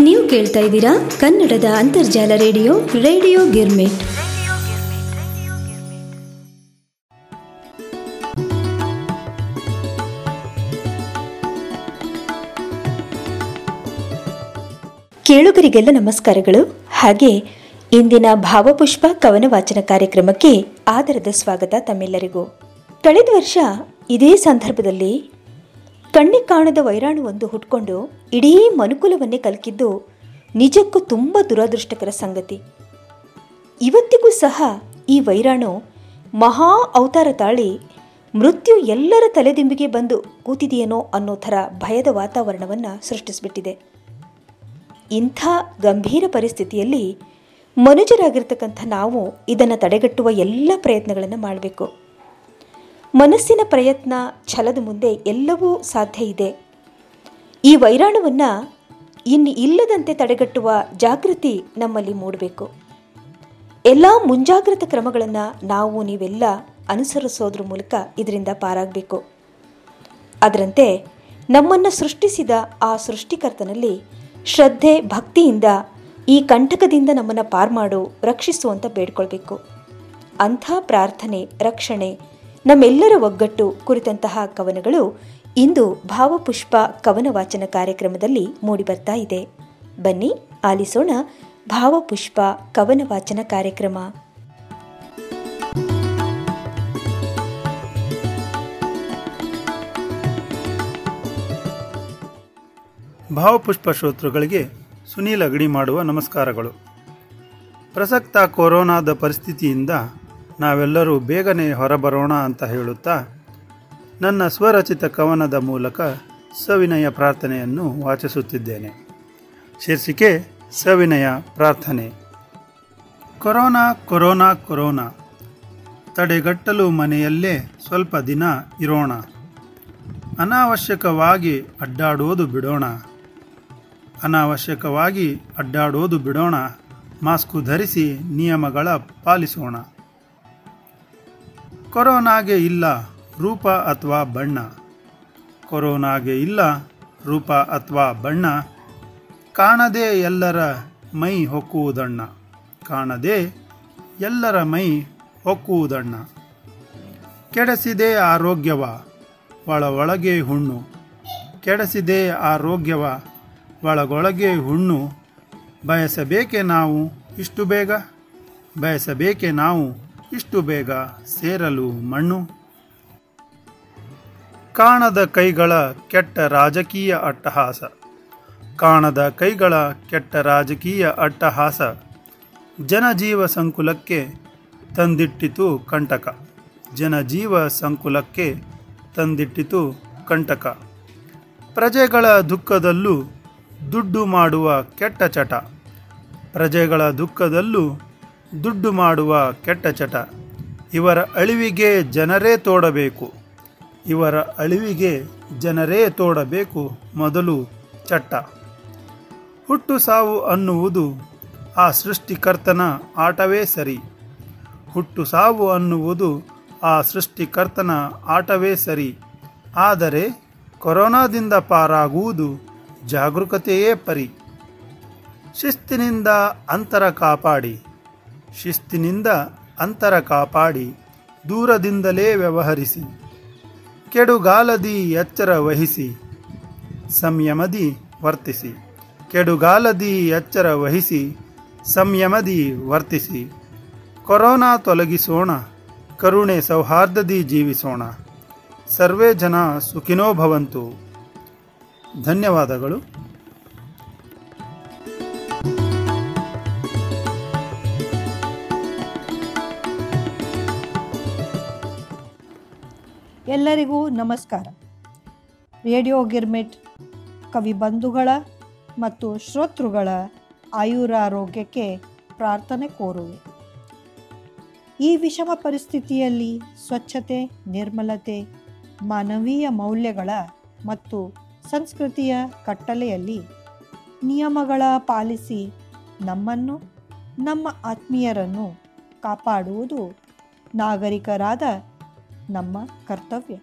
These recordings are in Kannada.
ನೀವು ಕೇಳ್ತಾ ಇದ್ದೀರಾ ಕನ್ನಡದ ಅಂತರ್ಜಾಲ ರೇಡಿಯೋ ರೇಡಿಯೋ ಗಿರ್ಮಿಟ್. ಕೇಳುಗರಿಗೆಲ್ಲ ನಮಸ್ಕಾರಗಳು. ಹಾಗೆ ಇಂದಿನ ಭಾವಪುಷ್ಪ ಕವನ ವಾಚನ ಕಾರ್ಯಕ್ರಮಕ್ಕೆ ಆದರದ ಸ್ವಾಗತ ತಮ್ಮೆಲ್ಲರಿಗೂ. ಕಳೆದ ವರ್ಷ ಇದೇ ಸಂದರ್ಭದಲ್ಲಿ ಕಣ್ಣಿಗೆ ಕಾಣದ ವೈರಾಣು ಒಂದು ಹುಟ್ಕೊಂಡು ಇಡೀ ಮನುಕುಲವನ್ನೇ ಕಲ್ಕಿದ್ದು ನಿಜಕ್ಕೂ ತುಂಬ ದುರದೃಷ್ಟಕರ ಸಂಗತಿ. ಇವತ್ತಿಗೂ ಸಹ ಈ ವೈರಾಣು ಮಹಾ ಅವತಾರ ತಾಳಿ ಮೃತ್ಯು ಎಲ್ಲರ ತಲೆದಿಂಬಿಗೆ ಬಂದು ಕೂತಿದೆಯೇನೋ ಅನ್ನೋ ಥರ ಭಯದ ವಾತಾವರಣವನ್ನು ಸೃಷ್ಟಿಸಿಬಿಟ್ಟಿದೆ. ಇಂಥ ಗಂಭೀರ ಪರಿಸ್ಥಿತಿಯಲ್ಲಿ ಮನುಜರಾಗಿರ್ತಕ್ಕಂಥ ನಾವು ಇದನ್ನು ತಡೆಗಟ್ಟುವ ಎಲ್ಲ ಪ್ರಯತ್ನಗಳನ್ನು ಮಾಡಬೇಕು. ಮನಸ್ಸಿನ ಪ್ರಯತ್ನ ಛಲದ ಮುಂದೆ ಎಲ್ಲವೂ ಸಾಧ್ಯ ಇದೆ. ಈ ವೈರಾಣುವನ್ನು ಇನ್ನು ಇಲ್ಲದಂತೆ ತಡೆಗಟ್ಟುವ ಜಾಗೃತಿ ನಮ್ಮಲ್ಲಿ ಮೂಡಬೇಕು. ಎಲ್ಲ ಮುಂಜಾಗ್ರತಾ ಕ್ರಮಗಳನ್ನು ನಾವು ನೀವೆಲ್ಲ ಅನುಸರಿಸೋದ್ರ ಮೂಲಕ ಇದರಿಂದ ಪಾರಾಗಬೇಕು. ಅದರಂತೆ ನಮ್ಮನ್ನು ಸೃಷ್ಟಿಸಿದ ಆ ಸೃಷ್ಟಿಕರ್ತನಲ್ಲಿ ಶ್ರದ್ಧೆ, ಭಕ್ತಿಯಿಂದ ಈ ಕಂಟಕದಿಂದ ನಮ್ಮನ್ನು ಪಾರು ಮಾಡು, ರಕ್ಷಿಸು ಅಂತ ಬೇಡ್ಕೊಳ್ಬೇಕು. ಅಂಥ ಪ್ರಾರ್ಥನೆ, ರಕ್ಷಣೆ ನಮ್ಮೆಲ್ಲರ ಒಗ್ಗಟ್ಟು ಕುರಿತಂತಹ ಕವನಗಳು ಇಂದು ಭಾವಪುಷ್ಪ ಕವನ ವಾಚನ ಕಾರ್ಯಕ್ರಮದಲ್ಲಿ ಮೂಡಿಬರ್ತಾ ಇದೆ. ಬನ್ನಿ, ಆಲಿಸೋಣ ಭಾವಪುಷ್ಪ ಕವನ ವಾಚನ ಕಾರ್ಯಕ್ರಮ. ಭಾವಪುಷ್ಪ ಶ್ರೋತೃಗಳಿಗೆ ಸುನೀಲ್ ಅಗಡಿ ಮಾಡುವ ನಮಸ್ಕಾರಗಳು. ಪ್ರಸಕ್ತ ಕೊರೋನಾದ ಪರಿಸ್ಥಿತಿಯಿಂದ ನಾವೆಲ್ಲರೂ ಬೇಗನೆ ಹೊರಬರೋಣ ಅಂತ ಹೇಳುತ್ತಾ, ನನ್ನ ಸ್ವರಚಿತ ಕವನದ ಮೂಲಕ ಸವಿನಯ ಪ್ರಾರ್ಥನೆಯನ್ನು ವಾಚಿಸುತ್ತಿದ್ದೇನೆ. ಶೀರ್ಷಿಕೆ, ಸವಿನಯ ಪ್ರಾರ್ಥನೆ. Corona corona corona. ತಡೆಗಟ್ಟಲು ಮನೆಯಲ್ಲೇ ಸ್ವಲ್ಪ ದಿನ ಇರೋಣ. ಅನಾವಶ್ಯಕವಾಗಿ ಅಡ್ಡಾಡೋದು ಬಿಡೋಣ. ಅನಾವಶ್ಯಕವಾಗಿ ಅಡ್ಡಾಡೋದು ಬಿಡೋಣ. ಮಾಸ್ಕು ಧರಿಸಿ ನಿಯಮಗಳ ಪಾಲಿಸೋಣ. ಕೊರೋನಾಗೆ ಇಲ್ಲ ರೂಪ ಅಥವಾ ಬಣ್ಣ. ಕೊರೋನಾಗೆ ಇಲ್ಲ ರೂಪ ಅಥವಾ ಬಣ್ಣ. ಕಾಣದೆ ಎಲ್ಲರ ಮೈ ಹೊಕ್ಕುವುದಣ್ಣ. ಕಾಣದೆ ಎಲ್ಲರ ಮೈ ಹೊಕ್ಕುವುದಣ್ಣ. ಕೆಡಿಸಿದೆ ಆರೋಗ್ಯವ ಒಳ ಒಳಗೆ ಹುಣ್ಣು. ಕೆಡಿಸಿದೆ ಆರೋಗ್ಯವ, ಒಳಗೊಳಗೆ ಹುಣ್ಣು. ಬಯಸಬೇಕೆ ನಾವು ಇಷ್ಟು ಬೇಗ? ಬಯಸಬೇಕೆ ನಾವು ಇಷ್ಟು ಬೇಗ ಸೇರಲು ಮಣ್ಣು? ಕಾಣದ ಕೈಗಳ ಕೆಟ್ಟ ರಾಜಕೀಯ ಅಟ್ಟಹಾಸ. ಕಾಣದ ಕೈಗಳ ಕೆಟ್ಟ ರಾಜಕೀಯ ಅಟ್ಟಹಾಸ. ಜನಜೀವ ಸಂಕುಲಕ್ಕೆ ತಂದಿಟ್ಟಿತು ಕಂಟಕ. ಜನಜೀವ ಸಂಕುಲಕ್ಕೆ ತಂದಿಟ್ಟಿತು ಕಂಟಕ. ಪ್ರಜೆಗಳ ದುಃಖದಲ್ಲೂ ದುಡ್ಡು ಮಾಡುವ ಕೆಟ್ಟ ಚಟ. ಪ್ರಜೆಗಳ ದುಃಖದಲ್ಲೂ ದುಡ್ಡು ಮಾಡುವ ಕೆಟ್ಟ ಚಟ. ಇವರ ಅಳಿವಿಗೆ ಜನರೇ ತೋಡಬೇಕು. ಇವರ ಅಳಿವಿಗೆ ಜನರೇ ತೋಡಬೇಕು ಮೊದಲು ಚಟ್ಟ. ಹುಟ್ಟು ಸಾವು ಅನ್ನುವುದು ಆ ಸೃಷ್ಟಿಕರ್ತನ ಆಟವೇ ಸರಿ. ಹುಟ್ಟು ಸಾವು ಅನ್ನುವುದು ಆ ಸೃಷ್ಟಿಕರ್ತನ ಆಟವೇ ಸರಿ. ಆದರೆ ಕೊರೋನಾದಿಂದ ಪಾರಾಗುವುದು ಜಾಗರೂಕತೆಯೇ ಪರಿ. ಶಿಸ್ತಿನಿಂದ ಅಂತರ ಕಾಪಾಡಿ. ಶಿಸ್ತಿನಿಂದ ಅಂತರ ಕಾಪಾಡಿ, ದೂರದಿಂದಲೇ ವ್ಯವಹರಿಸಿ. ಕೆಡುಗಾಲದಿ ಎಚ್ಚರ ವಹಿಸಿ. ಸಂಯಮದಿ ವರ್ತಿಸಿ. ಕೆಡುಗಾಲದಿ ಎಚ್ಚರ ವಹಿಸಿ. ಸಂಯಮದಿ ವರ್ತಿಸಿ. ಕೊರೋನಾ ತೊಲಗಿಸೋಣ, ಕರುಣೆ ಸೌಹಾರ್ದದಿ ಜೀವಿಸೋಣ. ಸರ್ವೇ ಜನ ಸುಖಿನೋ ಭವಂತು. ಧನ್ಯವಾದಗಳು. ಎಲ್ಲರಿಗೂ ನಮಸ್ಕಾರ. ರೇಡಿಯೋ ಗಿರ್ಮಿಟ್, ಕವಿ ಬಂಧುಗಳ ಮತ್ತು ಶ್ರೋತೃಗಳ ಆಯುರಾರೋಗ್ಯಕ್ಕೆ ಪ್ರಾರ್ಥನೆ ಕೋರುವೆ. ಈ ವಿಷಮ ಪರಿಸ್ಥಿತಿಯಲ್ಲಿ ಸ್ವಚ್ಛತೆ, ನಿರ್ಮಲತೆ, ಮಾನವೀಯ ಮೌಲ್ಯಗಳ ಮತ್ತು ಸಂಸ್ಕೃತಿಯ ಕಟ್ಟಲೆಯಲ್ಲಿ ನಿಯಮಗಳ ಪಾಲಿಸಿ ನಮ್ಮನ್ನು, ನಮ್ಮ ಆತ್ಮೀಯರನ್ನು ಕಾಪಾಡುವುದು ನಾಗರಿಕರಾದ ನಮ್ಮ ಕರ್ತವ್ಯ.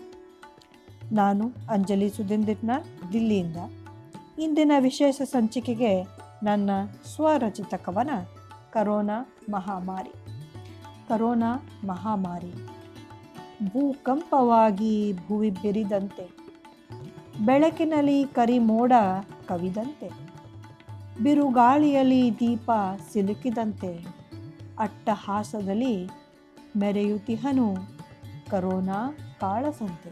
ನಾನು ಅಂಜಲಿ ಸುದಿಂದಿಟ್ನ ದಿಲ್ಲಿಯಿಂದ. ಇಂದಿನ ವಿಶೇಷ ಸಂಚಿಕೆಗೆ ನನ್ನ ಸ್ವರಚಿತ ಕವನ, ಕರೋನಾ ಮಹಾಮಾರಿ. ಕರೋನಾ ಮಹಾಮಾರಿ. ಭೂಕಂಪವಾಗಿ ಭುವಿ ಬಿರಿದಂತೆ. ಬೆಳಕಿನಲ್ಲಿ ಕರಿಮೋಡ ಕವಿದಂತೆ. ಬಿರುಗಾಳಿಯಲ್ಲಿ ದೀಪ ಸಿಲುಕಿದಂತೆ. ಅಟ್ಟಹಾಸದಲ್ಲಿ ಮೆರೆಯುತಿಹನು ಕರೋನಾ ಕಾಳಸಂತೆ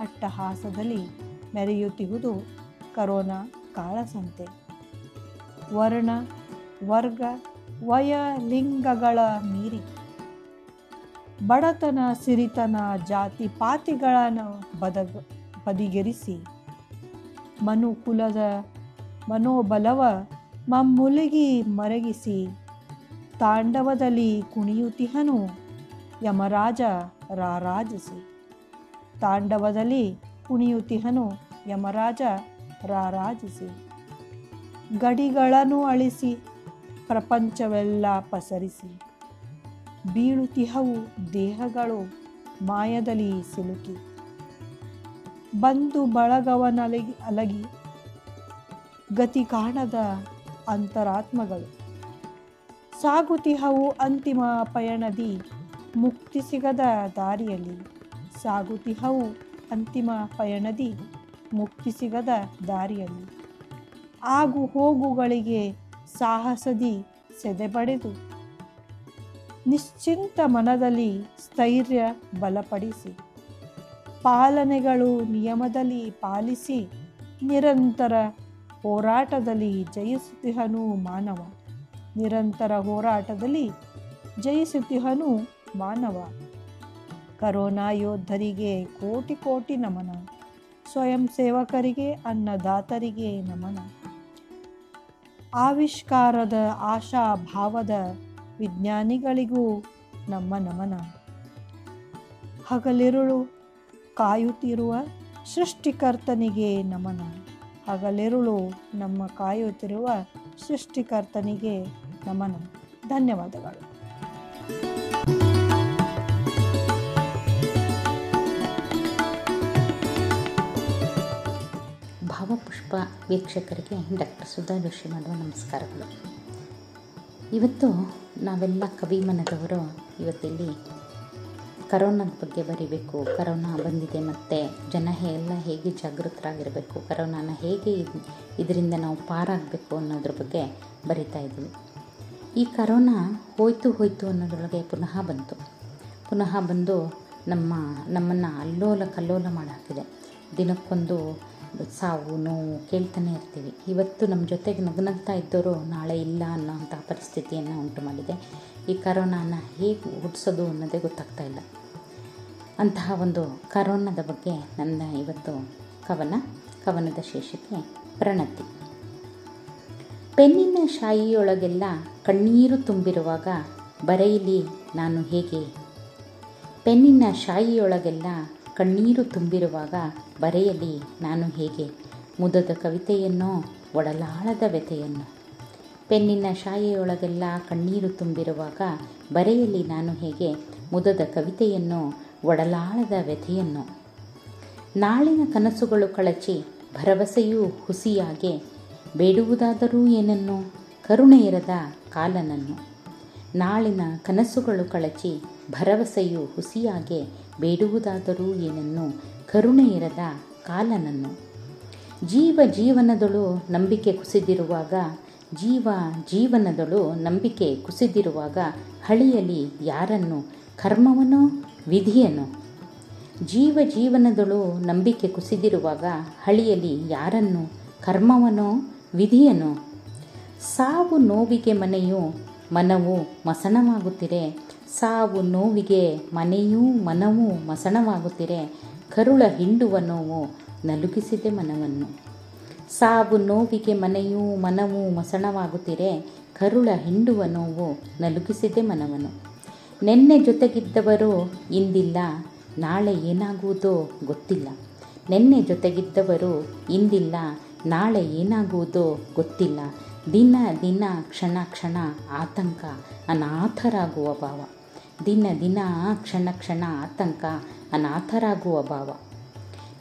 ಅಟ್ಟಹಾಸದಲ್ಲಿ ಮೆರೆಯುತ್ತಿರುವುದು ಕರೋನಾ ಕಾಳಸಂತೆ ವರ್ಣ, ವರ್ಗ ವಯ ಲಿಂಗಗಳ ಮೀರಿ. ಬಡತನ, ಸಿರಿತನ, ಜಾತಿ ಪಾತಿಗಳನ್ನು ಬದಗ, ಬದಿಗೆರಿಸಿ. ಮನುಕುಲದ ಮನೋಬಲವ ಮಮ್ಮುಲುಗಿ ಮರಗಿಸಿ. ತಾಂಡವದಲ್ಲಿ ಕುಣಿಯುತಿಹನು ಯಮರಾಜ ರಾರಾಜಿಸಿ ತಾಂಡವದಲ್ಲಿ ಕುಣಿಯುತಿಹನು ಯಮರಾಜ ರಾರಾಜಿಸಿ ಗಡಿಗಳನ್ನು ಅಳಿಸಿ ಪ್ರಪಂಚವೆಲ್ಲ ಪಸರಿಸಿ. ಬೀಳುತಿಹವು ದೇಹಗಳು ಮಾಯದಲ್ಲಿ ಸಿಲುಕಿ. ಬಂದು ಬಳಗವನಲಗಿ ಅಲಗಿ ಗತಿ ಕಾಣದ ಅಂತರಾತ್ಮಗಳು. ಸಾಗುತಿಹವು ಅಂತಿಮ ಪಯಣದಿ ಮುಕ್ತಿ ಸಿಗದ ದಾರಿಯಲ್ಲಿ ಸಾಗುತಿಹವು ಅಂತಿಮ ಪಯಣದಿ ಮುಕ್ತಿ ಸಿಗದ ದಾರಿಯಲ್ಲಿ. ಆಗು ಹೋಗುಗಳಿಗೆ ಸಾಹಸದಿ ಸೆದೆಬಡೆದು. ನಿಶ್ಚಿಂತ ಮನದಲ್ಲಿ ಸ್ಥೈರ್ಯ ಬಲಪಡಿಸಿ. ಪಾಲನೆಗಳು ನಿಯಮದಲ್ಲಿ ಪಾಲಿಸಿ ನಿರಂತರ ಹೋರಾಟದಲ್ಲಿ ಜಯಿಸುತ್ತಿಹನು ಮಾನವ. ನಿರಂತರ ಹೋರಾಟದಲ್ಲಿ ಜಯಿಸುತ್ತಿಹನು ಮಾನವ. ಕರೋನಾ ಯೋಧರಿಗೆ ಕೋಟಿ ಕೋಟಿ ನಮನ. ಸ್ವಯಂ ಸೇವಕರಿಗೆ, ಅನ್ನದಾತರಿಗೆ ನಮನ. ಆವಿಷ್ಕಾರದ ಆಶಾ ಭಾವದ ವಿಜ್ಞಾನಿಗಳಿಗೂ ನಮ್ಮ ನಮನ. ಹಗಲಿರುಳು ಕಾಯುತ್ತಿರುವ ಸೃಷ್ಟಿಕರ್ತನಿಗೆ ನಮನ. ಹಗಲಿರುಳು ನಮ್ಮ ಕಾಯುತ್ತಿರುವ ಸೃಷ್ಟಿಕರ್ತನಿಗೆ ನಮನ. ಧನ್ಯವಾದಗಳು. ಭಾವಪುಷ್ಪ ವೀಕ್ಷಕರಿಗೆ, ಡಾಕ್ಟರ್ ಸುಧಾ ಜೋಶಿ ಮಾಡುವ ನಮಸ್ಕಾರಗಳು. ಇವತ್ತು ನಾವೆಲ್ಲ ಕವಿಮನದವರು ಇವತ್ತಿಲ್ಲಿ ಕರೋನಾದ ಬಗ್ಗೆ ಬರಿಬೇಕು, ಕರೋನಾ ಬಂದಿದೆ ಮತ್ತು ಜನ ಎಲ್ಲ ಹೇಗೆ ಜಾಗೃತರಾಗಿರಬೇಕು, ಕರೋನಾನ ಹೇಗೆ ಇದರಿಂದ ನಾವು ಪಾರಾಗಬೇಕು ಅನ್ನೋದ್ರ ಬಗ್ಗೆ ಬರಿತಾ ಇದ್ದೀವಿ. ಈ ಕರೋನಾ ಹೋಯ್ತು ಹೋಯ್ತು ಅನ್ನೋದ್ರೊಳಗೆ ಪುನಃ ಬಂತು. ಪುನಃ ಬಂದು ನಮ್ಮ, ನಮ್ಮನ್ನು ಅಲ್ಲೋಲ ಕಲ್ಲೋಲ ಮಾಡಾಕಿದೆ ದಿನಕ್ಕೊಂದು ಸಾವು ನೋವು ಕೇಳ್ತಾನೆ ಇರ್ತೀವಿ. ಇವತ್ತು ನಮ್ಮ ಜೊತೆಗೆ ನಗುನಗ್ತಾ ಇದ್ದವರು ನಾಳೆ ಇಲ್ಲ ಅನ್ನೋಂಥ ಪರಿಸ್ಥಿತಿಯನ್ನು ಉಂಟು ಮಾಡಿದೆ. ಈ ಕರೋನಾನ ಹೇಗೆ ಓಡಿಸೋದು ಅನ್ನೋದೇ ಗೊತ್ತಾಗ್ತಾ ಇಲ್ಲ. ಅಂತಹ ಒಂದು ಕರೋನಾದ ಬಗ್ಗೆ ನನ್ನ ಇವತ್ತು ಕವನ, ಕವನದ ಶೀರ್ಷಿಕೆ ಪ್ರಣತಿ. ಪೆನ್ನಿನ ಶಾಯಿಯೊಳಗೆಲ್ಲ ಕಣ್ಣೀರು ತುಂಬಿರುವಾಗ ಬರೆಯಲಿ ನಾನು ಹೇಗೆ? ಪೆನ್ನಿನ ಶಾಯಿಯೊಳಗೆಲ್ಲ ಕಣ್ಣೀರು ತುಂಬಿರುವಾಗ ಬರೆಯಲಿ ನಾನು ಹೇಗೆ. ಮುದದ ಕವಿತೆಯನ್ನೋ, ಒಡಲಾಳದ ವ್ಯಥೆಯನ್ನು. ಪೆನ್ನಿನ ಶಾಯೆಯೊಳಗೆಲ್ಲ ಕಣ್ಣೀರು ತುಂಬಿರುವಾಗ ಬರೆಯಲಿ ನಾನು ಹೇಗೆ. ಮುದದ ಕವಿತೆಯನ್ನು, ಒಡಲಾಳದ ವ್ಯಥೆಯನ್ನು. ನಾಳಿನ ಕನಸುಗಳು ಕಳಚಿ ಭರವಸೆಯೂ ಹುಸಿಯಾಗೆ. ಬೇಡುವುದಾದರೂ ಏನನ್ನು ಕರುಣೆಯರದ ಕಾಲನನ್ನು. ನಾಳಿನ ಕನಸುಗಳು ಕಳಚಿ ಭರವಸೆಯು ಹುಸಿಯಾಗೆ. ಬೇಡುವುದಾದರೂ ಏನನ್ನು? ಕರುಣೆ ಇರದ ಕಾಲನನ್ನು. ಜೀವ ಜೀವನದಳು ನಂಬಿಕೆ ಕುಸಿದಿರುವಾಗ, ಜೀವ ಜೀವನದಳು ನಂಬಿಕೆ ಕುಸಿದಿರುವಾಗ ಹಳಿಯಲಿ ಯಾರನ್ನು? ಕರ್ಮವನೋ, ವಿಧಿಯನೋ? ಜೀವ ಜೀವನದಳು ನಂಬಿಕೆ ಕುಸಿದಿರುವಾಗ ಹಳಿಯಲಿ ಯಾರನ್ನು? ಕರ್ಮವನೋ, ವಿಧಿಯನೋ? ಸಾವು ನೋವಿಗೆ ಮನೆಯು ಮನವು ಮಸಣವಾಗುತ್ತಿರೆ ಸಾವು ನೋವಿಗೆ ಮನೆಯೂ ಮನವೂ ಮಸಣವಾಗುತ್ತಿರೆ ಕರುಳ ಹಿಂಡುವ ನೋವು ನಲುಗಿಸಿದೆ ಮನವನ್ನು. ಸಾವು ನೋವಿಗೆ ಮನೆಯೂ ಮನವೂ ಮಸಣವಾಗುತ್ತಿರೆ ಕರುಳ ಹಿಂಡುವ ನೋವು ನಲುಗಿಸಿದೆ ಮನವನ್ನು ನೆನ್ನೆ ಜೊತೆಗಿದ್ದವರು ಇಂದಿಲ್ಲ, ನಾಳೆ ಏನಾಗುವುದೋ ಗೊತ್ತಿಲ್ಲ. ನೆನ್ನೆ ಜೊತೆಗಿದ್ದವರು ಇಂದಿಲ್ಲ, ನಾಳೆ ಏನಾಗುವುದೋ ಗೊತ್ತಿಲ್ಲ. ದಿನ ದಿನ ಕ್ಷಣ ಕ್ಷಣ ಆತಂಕ, ಅನಾಥರಾಗುವ ಭಾವ. ದಿನ ದಿನ, ಕ್ಷಣ ಕ್ಷಣ ಆತಂಕ, ಅನಾಥರಾಗುವ ಭಾವ.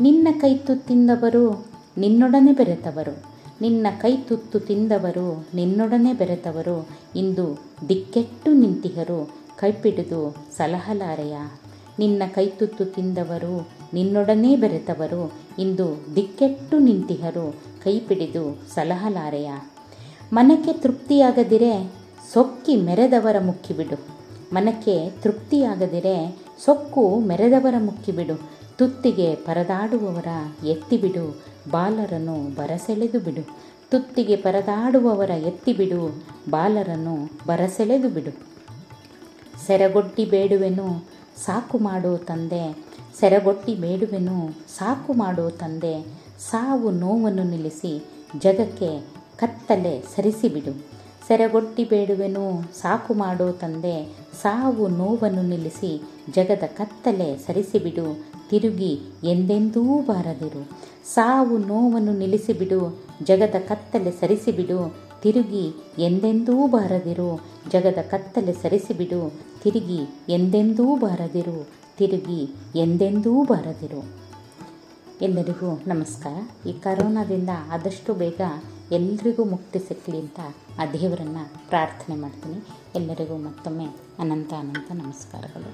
ನಿನ್ನ ಕೈ ತುತ್ತಿಂದವರು ನಿನ್ನೊಡನೆ ಬೆರೆತವರು. ನಿನ್ನ ಕೈ ತುತ್ತು ತಿಂದವರು ನಿನ್ನೊಡನೆ ಬೆರೆತವರು. ಇಂದು ದಿಕ್ಕೆಟ್ಟು ನಿಂತಿಹರು, ಕೈಪಿಡಿದು ಸಲಹಲಾರೆಯ. ನಿನ್ನ ಕೈತುತ್ತು ತಿಂದವರು ನಿನ್ನೊಡನೆ ಬೆರೆತವರು. ಇಂದು ದಿಕ್ಕೆಟ್ಟು ನಿಂತಿಹರು, ಕೈಪಿಡಿದು ಸಲಹಲಾರೆಯ. ಮನಕ್ಕೆ ತೃಪ್ತಿಯಾಗದಿರೆ ಸೊಕ್ಕಿ ಮೆರೆದವರ ಮುಕ್ಕಿಬಿಡು ಮನಕ್ಕೆ ತೃಪ್ತಿಯಾಗದಿರೆ ಸೊಕ್ಕು ಮೆರೆದವರ ಮುಕ್ಕಿಬಿಡು. ತುತ್ತಿಗೆ ಪರದಾಡುವವರ ಎತ್ತಿಬಿಡು. ಬಾಲರನ್ನು ಬರಸೆಳೆದು ಬಿಡು ತುತ್ತಿಗೆ ಪರದಾಡುವವರ ಎತ್ತಿಬಿಡು. ಬಾಲರನ್ನು ಬರಸೆಳೆದು ಬಿಡು ಸೆರಗೊಟ್ಟಿ ಬೇಡುವೆನು, ಸಾಕು ಮಾಡು ತಂದೆ. ಸೆರಗೊಟ್ಟಿ ಬೇಡುವೆನು, ಸಾಕು ಮಾಡು ತಂದೆ. ಸಾವು ನೋವನ್ನು ನಿಲ್ಲಿಸಿ ಜಗಕ್ಕೆ ಕತ್ತಲೆ ಸರಿಸಿಬಿಡು. ಸೆರಗೊಟ್ಟಿ ಬೇಡುವೆನು, ಸಾಕು ಮಾಡೋ ತಂದೆ. ಸಾವು ನೋವನ್ನು ನಿಲ್ಲಿಸಿ ಜಗದ ಕತ್ತಲೆ ಸರಿಸಿಬಿಡು, ತಿರುಗಿ ಎಂದೆಂದೂ ಬಾರದಿರು. ಸಾವು ನೋವನ್ನು ನಿಲ್ಲಿಸಿಬಿಡು, ಜಗದ ಕತ್ತಲೆ ಸರಿಸಿಬಿಡು, ತಿರುಗಿ ಎಂದೆಂದೂ ಬಾರದಿರು. ಜಗದ ಕತ್ತಲೆ ಸರಿಸಿಬಿಡು, ತಿರುಗಿ ಎಂದೆಂದೂ ಬಾರದಿರು, ತಿರುಗಿ ಎಂದೆಂದೂ ಬಾರದಿರು. ಎಲ್ಲರಿಗೂ ನಮಸ್ಕಾರ. ಈ ಕರೋನಾದಿಂದ ಆದಷ್ಟು ಬೇಗ ಎಲ್ರಿಗೂ ಮುಕ್ತಿ ಸಿಕ್ಕಲಿ ಅಂತ ಆ ದೇವರನ್ನು ಪ್ರಾರ್ಥನೆ ಮಾಡ್ತೀನಿ. ಎಲ್ಲರಿಗೂ ಮತ್ತೊಮ್ಮೆ ಅನಂತ ಅನಂತ ನಮಸ್ಕಾರಗಳು.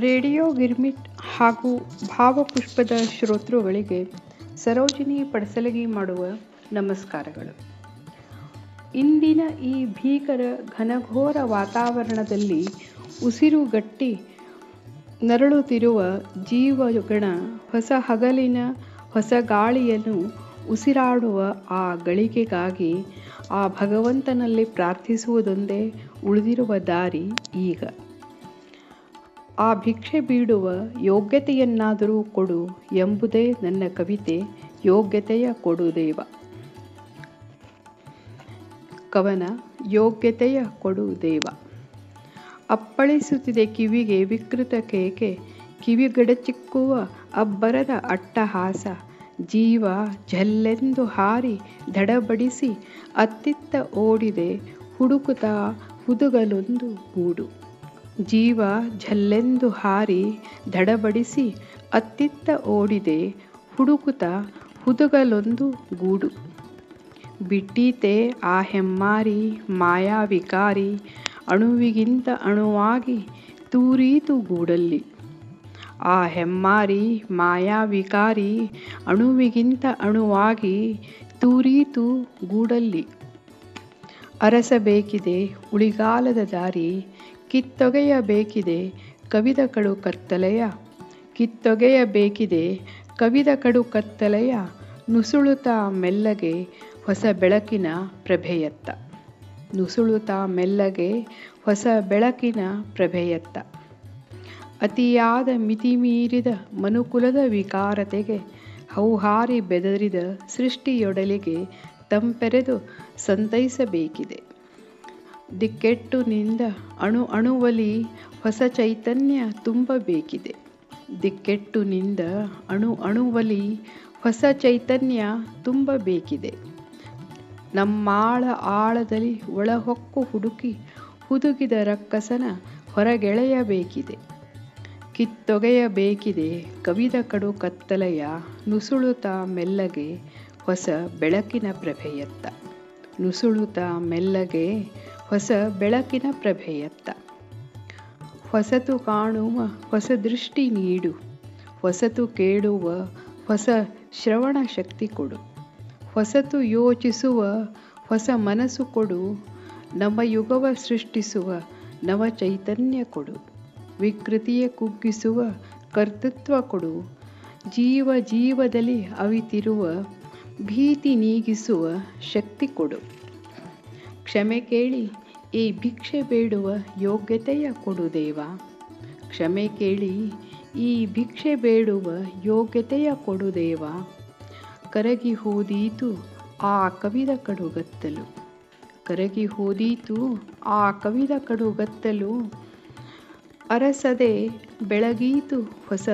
ರೇಡಿಯೋ ಗಿರ್ಮಿಟ್ ಹಾಗೂ ಭಾವಪುಷ್ಪದ ಶ್ರೋತೃಗಳಿಗೆ ಸರೋಜಿನಿ ಪಡಸಲಗಿ ಮಾಡುವ ನಮಸ್ಕಾರಗಳು. ಇಂದಿನ ಈ ಭೀಕರ ಘನಘೋರ ವಾತಾವರಣದಲ್ಲಿ ಉಸಿರುಗಟ್ಟಿ ನರಳುತ್ತಿರುವ ಜೀವಗಣ ಹೊಸ ಹಗಲಿನ ಹೊಸ ಗಾಳಿಯನ್ನು ಉಸಿರಾಡುವ ಆ ಗಳಿಗೆಗಾಗಿ ಆ ಭಗವಂತನಲ್ಲಿ ಪ್ರಾರ್ಥಿಸುವುದೊಂದೇ ಉಳಿದಿರುವ ದಾರಿ ಈಗ. ಆ ಭಿಕ್ಷೆ ಬೀಡುವ ಯೋಗ್ಯತೆಯನ್ನಾದರೂ ಕೊಡು ಎಂಬುದೇ ನನ್ನ ಕವಿತೆ, ಯೋಗ್ಯತೆಯ ಕೊಡು ದೇವ. ಕವನ, ಯೋಗ್ಯತೆಯ ಕೊಡು ದೇವ. ಅಪ್ಪಳಿಸುತ್ತಿದೆ ಕಿವಿಗೆ ವಿಕೃತ ಕೇಕೆ. ಕಿವಿಗಡಚಿಕ್ಕುವ ಅಬ್ಬರದ ಅಟ್ಟಹಾಸ ಜೀವ ಝಲ್ಲೆಂದು ಹಾರಿ ದಡಬಡಿಸಿ ಅತ್ತಿತ್ತ ಓಡಿದೆ ಹುಡುಕುತ ಹುದುಗಲೊಂದು ಗೂಡು. ಜೀವ ಝಲ್ಲೆಂದು ಹಾರಿ ದಡಬಡಿಸಿ ಅತ್ತಿತ್ತ ಓಡಿದೆ ಹುಡುಕುತ ಹುದುಗಲೊಂದು ಗೂಡು. ಬಿಟ್ಟೀತೆ ಆ ಹೆಮ್ಮಾರಿ, ಮಾಯಾವಿಕಾರಿ ಅಣುವಿಗಿಂತ ಅಣುವಾಗಿ ತೂರೀತು ಗೂಡಲ್ಲಿ. ಆ ಹೆಮ್ಮಾರಿ, ಮಾಯಾವಿಕಾರಿ ಅಣುವಿಗಿಂತ ಅಣುವಾಗಿ ತೂರೀತು ಗೂಡಲ್ಲಿ. ಅರಸಬೇಕಿದೆ ಉಳಿಗಾಲದ ದಾರಿ, ಕಿತ್ತೊಗೆಯಬೇಕಿದೆ ಕವಿದ ಕಡು ಕತ್ತಲೆಯ. ಕಿತ್ತೊಗೆಯಬೇಕಿದೆ ಕವಿದ ಕಡು ಕತ್ತಲೆಯ ನುಸುಳುತ್ತಾ ಮೆಲ್ಲಗೆ ಹೊಸ ಬೆಳಕಿನ ಪ್ರಭೆಯತ್ತ. ನುಸುಳುತ್ತಾ ಮೆಲ್ಲಗೆ ಹೊಸ ಬೆಳಕಿನ ಪ್ರಭೆಯತ್ತ. ಅತಿಯಾದ ಮಿತಿಮೀರಿದ ಮನುಕುಲದ ವಿಕಾರತೆಗೆ ಹೌಹಾರಿ ಬೆದರಿದ ಸೃಷ್ಟಿಯೊಡಲಿಗೆ ತಂಪೆರೆದು ಸಂತೈಸಬೇಕಿದೆ. ದಿಕ್ಕೆಟ್ಟುನಿಂದ ಅಣು ಅಣುವಲಿ ಹೊಸ ಚೈತನ್ಯ ತುಂಬಬೇಕಿದೆ. ದಿಕ್ಕೆಟ್ಟುನಿಂದ ಅಣು ಅಣುವಲಿ ಹೊಸ ಚೈತನ್ಯ ತುಂಬಬೇಕಿದೆ. ನಮ್ಮಾಳ ಆಳದಲ್ಲಿ ಒಳಹೊಕ್ಕು ಹುಡುಕಿ ಹುದುಗಿದ ರಕ್ಕಸನ ಹೊರಗೆಳೆಯಬೇಕಿದೆ. ಕಿತ್ತೊಗೆಯಬೇಕಿದೆ ಕವಿದ ಕಡು ಕತ್ತಲೆಯ ನುಸುಳುತ್ತಾ ಮೆಲ್ಲಗೆ ಹೊಸ ಬೆಳಕಿನ ಪ್ರಭೆಯತ್ತ. ನುಸುಳುತ್ತಾ ಮೆಲ್ಲಗೆ ಹೊಸ ಬೆಳಕಿನ ಪ್ರಭೆಯತ್ತ. ಹೊಸತು ಕಾಣುವ ಹೊಸ ದೃಷ್ಟಿ ನೀಡು. ಹೊಸತು ಕೇಳುವ ಹೊಸ ಶ್ರವಣ ಶಕ್ತಿ ಕೊಡು. ಹೊಸತು ಯೋಚಿಸುವ ಹೊಸ ಮನಸ್ಸು ಕೊಡು. ನಮ್ಮ ಯುಗವ ಸೃಷ್ಟಿಸುವ ನವ ಚೈತನ್ಯ ಕೊಡು. ವಿಕೃತಿಯ ಕುಗ್ಗಿಸುವ ಕರ್ತೃತ್ವ ಕೊಡು. ಜೀವ ಜೀವದಲ್ಲಿ ಅವಿತಿರುವ ಭೀತಿ ನೀಗಿಸುವ ಶಕ್ತಿ ಕೊಡು. ಕ್ಷಮೆ ಕೇಳಿ ಈ ಭಿಕ್ಷೆ ಬೇಡುವ ಯೋಗ್ಯತೆಯ ಕೊಡು ದೇವ. ಕ್ಷಮೆ ಕೇಳಿ ಈ ಭಿಕ್ಷೆ ಬೇಡುವ ಯೋಗ್ಯತೆಯ ಕೊಡು ದೇವ. ಕರಗಿ ಹೋದೀತು ಆ ಕವಿದ ಕಡುಗತ್ತಲು. ಕರಗಿ ಹೋದೀತು ಆ ಕವಿದ ಕಡುಗತ್ತಲು. ಅರಸದೆ ಬೆಳಗೀತು ಹೊಸ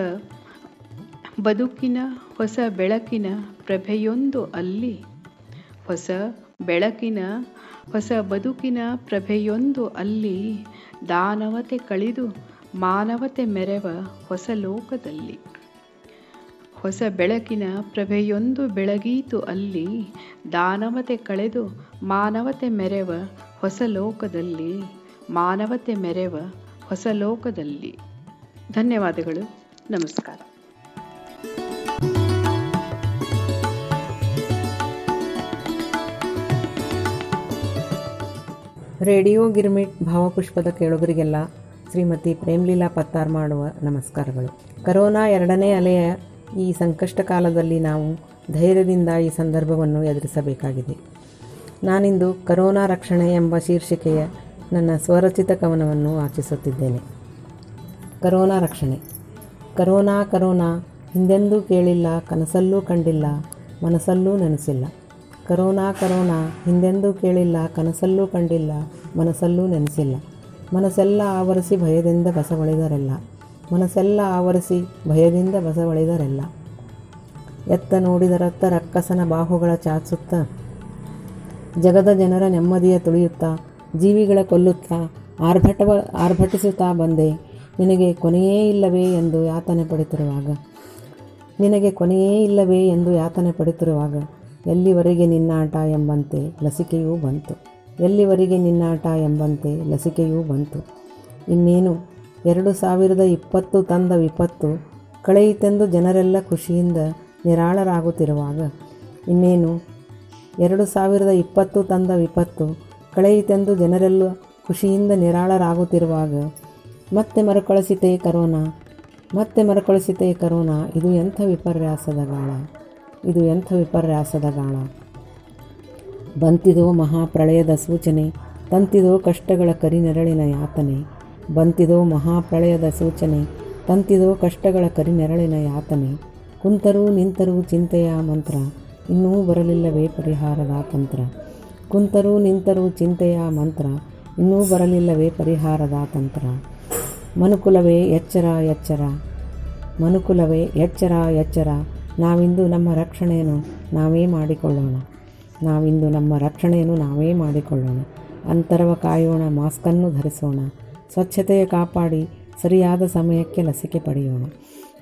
ಬದುಕಿನ, ಹೊಸ ಬೆಳಕಿನ ಪ್ರಭೆಯೊಂದು ಅಲ್ಲಿ. ಹೊಸ ಬೆಳಕಿನ, ಹೊಸ ಬದುಕಿನ ಪ್ರಭೆಯೊಂದು ಅಲ್ಲಿ. ದಾನವತೆ ಕಳಿದು ಮಾನವತೆ ಮೆರೆವ ಹೊಸ ಲೋಕದಲ್ಲಿ. ಹೊಸ ಬೆಳಕಿನ ಪ್ರಭೆಯೊಂದು ಬೆಳಗೀತು ಅಲ್ಲಿ. ದಾನವತೆ ಕಳೆದು ಮಾನವತೆ ಮೆರೆವ ಹೊಸ ಲೋಕದಲ್ಲಿ. ಮಾನವತೆ ಮೆರೆವ ಹೊಸ ಲೋಕದಲ್ಲಿ. ಧನ್ಯವಾದಗಳು. ನಮಸ್ಕಾರ. ರೇಡಿಯೋ ಗಿರ್ಮಿಟ್ ಭಾವಪುಷ್ಪದ ಕೇಳುಗರಿಗೆಲ್ಲ ಶ್ರೀಮತಿ ಪ್ರೇಮ್ಲೀಲಾ ಪತ್ತಾರ್ ಮಾಡುವ ನಮಸ್ಕಾರಗಳು. ಕರೋನಾ ಎರಡನೇ ಅಲೆಯ ಈ ಸಂಕಷ್ಟ ಕಾಲದಲ್ಲಿ ನಾವು ಧೈರ್ಯದಿಂದ ಈ ಸಂದರ್ಭವನ್ನು ಎದುರಿಸಬೇಕಾಗಿದೆ. ನಾನಿಂದು ಕರೋನಾ ರಕ್ಷಣೆ ಎಂಬ ಶೀರ್ಷಿಕೆಯ ನನ್ನ ಸ್ವರಚಿತ ಕವನವನ್ನು ವಾಚಿಸುತ್ತಿದ್ದೇನೆ. ಕರೋನಾ ರಕ್ಷಣೆ. ಕರೋನಾ ಕರೋನಾ, ಹಿಂದೆಂದೂ ಕೇಳಿಲ್ಲ, ಕನಸಲ್ಲೂ ಕಂಡಿಲ್ಲ ಮನಸ್ಸಲ್ಲೂ ನೆನೆಸಿಲ್ಲ. ಕರೋನಾ ಕರೋನಾ, ಹಿಂದೆಂದೂ ಕೇಳಿಲ್ಲ, ಕನಸಲ್ಲೂ ಕಂಡಿಲ್ಲ ಮನಸ್ಸಲ್ಲೂ ನೆನೆಸಿಲ್ಲ. ಮನಸ್ಸೆಲ್ಲ ಆವರಿಸಿ ಭಯದಿಂದ ಬಸವಳಿದರೆಲ್ಲ. ಮನಸ್ಸೆಲ್ಲ ಆವರಿಸಿ ಭಯದಿಂದ ಬಸವಳಿದರೆಲ್ಲ. ಎತ್ತ ನೋಡಿದರತ್ತ ರಕ್ಕಸನ ಬಾಹುಗಳ ಚಾಚುತ್ತಾ, ಜಗದ ಜನರ ನೆಮ್ಮದಿಯ ತುಳಿಯುತ್ತಾ, ಜೀವಿಗಳ ಕೊಲ್ಲುತ್ತಾ, ಆರ್ಭಟವ, ಆರ್ಭಟಿಸುತ್ತಾ ಬಂದೆ. ನಿನಗೆ ಕೊನೆಯೇ ಇಲ್ಲವೇ ಎಂದು ಯಾತನೆ ಪಡುತ್ತಿರುವಾಗ. ನಿನಗೆ ಕೊನೆಯೇ ಇಲ್ಲವೇ ಎಂದು ಯಾತನೆ ಪಡುತ್ತಿರುವಾಗ. ಎಲ್ಲಿವರೆಗೆ ನಿನ್ನಾಟ ಎಂಬಂತೆ ಲಸಿಕೆಯೂ ಬಂತು. ಎಲ್ಲಿವರೆಗೆ ನಿನ್ನಾಟ ಎಂಬಂತೆ ಲಸಿಕೆಯೂ ಬಂತು. ಇನ್ನೇನು? ಎರಡು ಸಾವಿರದ ಇಪ್ಪತ್ತು ತಂದ ವಿಪತ್ತು ಕಳೆಯಿತೆಂದು ಜನರೆಲ್ಲ ಖುಷಿಯಿಂದ ನಿರಾಳರಾಗುತ್ತಿರುವಾಗ, ಇನ್ನೇನು? ಎರಡು ಸಾವಿರದ ಇಪ್ಪತ್ತು ತಂದ ವಿಪತ್ತು ಕಳೆಯಿತೆಂದು ಜನರೆಲ್ಲ ಖುಷಿಯಿಂದ ನಿರಾಳರಾಗುತ್ತಿರುವಾಗ, ಮತ್ತೆ ಮರುಕಳಿಸಿತೇ ಕರೋನಾ, ಮತ್ತೆ ಮರುಕಳಿಸಿತೇ ಕರೋನಾ, ಇದು ಎಂಥ ವಿಪರ್ಯಾಸದ ಗಾಳ? ಇದು ಎಂಥ ವಿಪರ್ಯಾಸದ ಗಾಳ? ಬಂತಿದೋ ಮಹಾಪ್ರಳಯದ ಸೂಚನೆ, ತಂತಿದೋ ಕಷ್ಟಗಳ ಕರಿನೆರಳಿನ ಯಾತನೆ ಬಂತಿದೋ ಮಹಾಪ್ರಳಯದ ಸೂಚನೆ, ತಂತಿದೋ ಕಷ್ಟಗಳ ಕರಿನೆರಳಿನ ಯಾತನೆ. ಕುಂತರೂ ನಿಂತರೂ ಚಿಂತೆಯ ಮಂತ್ರ, ಇನ್ನೂ ಬರಲಿಲ್ಲವೇ ಪರಿಹಾರದ ತಂತ್ರ. ಕುಂತರೂ ನಿಂತರೂ ಚಿಂತೆಯ ಮಂತ್ರ, ಇನ್ನೂ ಬರಲಿಲ್ಲವೇ ಪರಿಹಾರದ ತಂತ್ರ. ಮನುಕುಲವೇ ಎಚ್ಚರ ಎಚ್ಚರ. ಮನುಕುಲವೇ ಎಚ್ಚರ ಎಚ್ಚರ. ನಾವಿಂದು ನಮ್ಮ ರಕ್ಷಣೆಯನ್ನು ನಾವೇ ಮಾಡಿಕೊಳ್ಳೋಣ. ನಾವಿಂದು ನಮ್ಮ ರಕ್ಷಣೆಯನ್ನು ನಾವೇ ಮಾಡಿಕೊಳ್ಳೋಣ. ಅಂತರವ ಕಾಯೋಣ, ಮಾಸ್ಕನ್ನು ಧರಿಸೋಣ. ಸ್ವಚ್ಛತೆಯ ಕಾಪಾಡಿ ಸರಿಯಾದ ಸಮಯಕ್ಕೆ ಲಸಿಕೆ ಪಡೆಯೋಣ.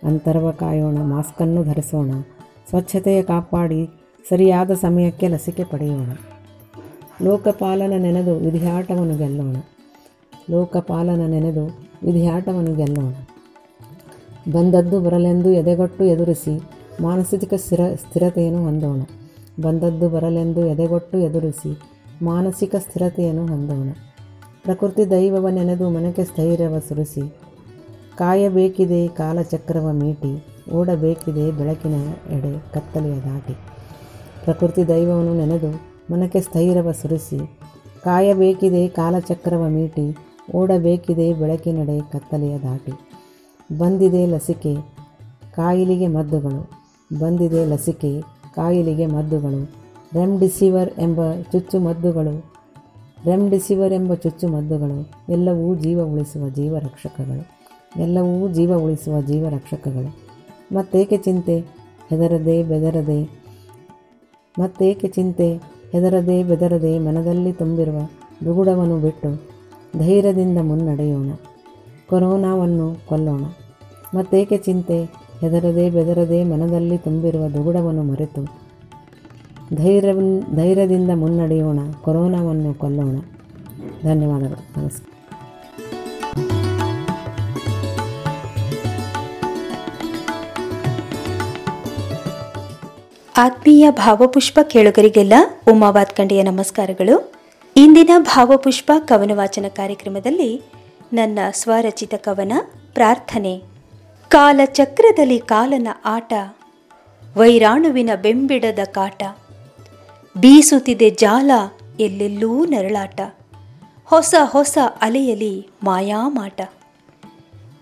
ಅಂತರ್ವ ಕಾಯೋಣ, ಮಾಸ್ಕನ್ನು ಧರಿಸೋಣ. ಸ್ವಚ್ಛತೆಯ ಕಾಪಾಡಿ ಸರಿಯಾದ ಸಮಯಕ್ಕೆ ಲಸಿಕೆ ಪಡೆಯೋಣ. ಲೋಕಪಾಲನ ನೆನೆದು ವಿಧಿಯಾಟವನ್ನು ಗೆಲ್ಲೋಣ. ಲೋಕಪಾಲನ ನೆನೆದು ವಿಧಿಯಾಟವನ್ನು ಗೆಲ್ಲೋಣ. ಬಂದದ್ದು ಬರಲೆಂದು ಎದೆಗೊಟ್ಟು ಎದುರಿಸಿ ಮಾನಸಿಕ ಸ್ಥಿರ, ಸ್ಥಿರತೆಯನ್ನು ಹೊಂದೋಣ. ಬಂದದ್ದು ಬರಲೆಂದು ಎದೆಗೊಟ್ಟು ಎದುರಿಸಿ ಮಾನಸಿಕ ಸ್ಥಿರತೆಯನ್ನು ಹೊಂದೋಣ. ಪ್ರಕೃತಿ ದೈವವ ನೆನೆದು ಮನಕ್ಕೆ ಸ್ಥೈರ್ಯವ ಸುರಿಸಿ. ಕಾಯಬೇಕಿದೆ ಕಾಲಚಕ್ರವ ಮೀಟಿ, ಓಡಬೇಕಿದೆ ಬೆಳಕಿನ ಎಡೆ ಕತ್ತಲೆಯ ದಾಟಿ. ಪ್ರಕೃತಿ ದೈವವನ್ನು ನೆನೆದು ಮನಕ್ಕೆ ಸ್ಥೈರ್ಯವ ಸುರಿಸಿ. ಕಾಯಬೇಕಿದೆ ಕಾಲಚಕ್ರವ ಮೀಟಿ, ಓಡಬೇಕಿದೆ ಬೆಳಕಿನೆಡೆ ಕತ್ತಲೆಯ ದಾಟಿ. ಬಂದಿದೆ ಲಸಿಕೆ, ಕಾಯಿಲಿಗೆ ಮದ್ದುಗಳು. ಬಂದಿದೆ ಲಸಿಕೆ, ಕಾಯಿಲೆಗೆ ಮದ್ದುಗಳು. ರೆಮ್ಡಿಸಿವರ್ ಎಂಬ ಚುಚ್ಚುಮದ್ದುಗಳು. ರೆಮ್ಡಿಸಿವರ್ ಎಂಬ ಚುಚ್ಚುಮದ್ದುಗಳು ಎಲ್ಲವೂ ಜೀವ ಉಳಿಸುವ ಜೀವರಕ್ಷಕಗಳು, ಎಲ್ಲವೂ ಜೀವ ಉಳಿಸುವ ಜೀವರಕ್ಷಕಗಳು. ಮತ್ತೇಕೆ ಚಿಂತೆ? ಹೆದರದೆ ಬೆದರದೆ, ಮತ್ತೇಕೆ ಚಿಂತೆ? ಹೆದರದೆ ಬೆದರದೆ ಮನದಲ್ಲಿ ತುಂಬಿರುವ ದುಗುಡವನ್ನು ಬಿಟ್ಟು ಧೈರ್ಯದಿಂದ ಮುನ್ನಡೆಯೋಣ, ಕೊರೋನಾವನ್ನು ಕೊಲ್ಲೋಣ. ಮತ್ತೇಕೆ ಚಿಂತೆ? ಹೆದರದೆ ಬೆದರದೆ ಮನದಲ್ಲಿ ತುಂಬಿರುವ ದುಗುಡವನ್ನು ಮರೆತು ಧೈರ್ಯ ಧೈರ್ಯದಿಂದ ಮುನ್ನಡೆಯೋಣ, ಕೊರೋನಾವನ್ನು ಕೊಲ್ಲೋಣ. ಧನ್ಯವಾದಗಳು. ನಮಸ್ಕಾರ. ಆತ್ಮೀಯ ಭಾವಪುಷ್ಪ ಕೇಳುಗರಿಗೆಲ್ಲ ಉಮಾ ವಾತ್ಕಂಡೆಯ ನಮಸ್ಕಾರಗಳು. ಇಂದಿನ ಭಾವಪುಷ್ಪ ಕವನ ವಾಚನ ಕಾರ್ಯಕ್ರಮದಲ್ಲಿ ನನ್ನ ಸ್ವರಚಿತ ಕವನ ಪ್ರಾರ್ಥನೆ. ಕಾಲಚಕ್ರದಲ್ಲಿ ಕಾಲನ ಆಟ, ವೈರಾಣುವಿನ ಬೆಂಬಿಡದ ಕಾಟ. ಬೀಸುತ್ತಿದೆ ಜಾಲ, ಎಲ್ಲೆಲ್ಲೂ ನರಳಾಟ. ಹೊಸ ಹೊಸ ಅಲೆಯಲಿ ಮಾಯಾಮಾಟ.